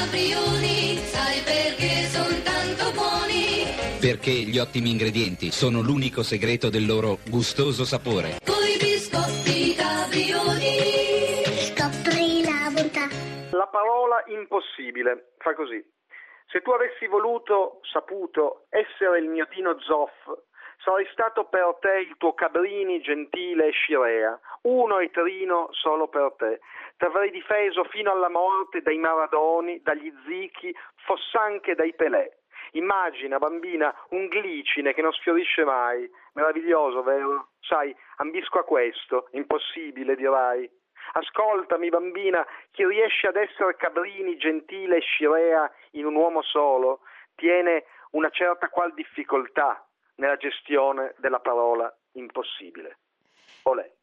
caprioli, sai perché sono tanto buoni? Perché gli ottimi ingredienti sono l'unico segreto del loro gustoso sapore. Coi biscotti caprioli. Scopri la bontà. La parola impossibile fa così. Se tu avessi voluto, saputo, essere il mio Dino Zoff, sarei stato per te il tuo Cabrini gentile e Scirea, uno e trino solo per te. Ti avrei difeso fino alla morte dai Maradoni, dagli Zichi, fossanche dai Pelé. Immagina, bambina, un glicine che non sfiorisce mai. Meraviglioso, vero? Sai, ambisco a questo, impossibile, dirai. Ascoltami, bambina, chi riesce ad essere Cabrini, gentile e Scirea in un uomo solo, tiene una certa qual difficoltà nella gestione della parola impossibile. Olè.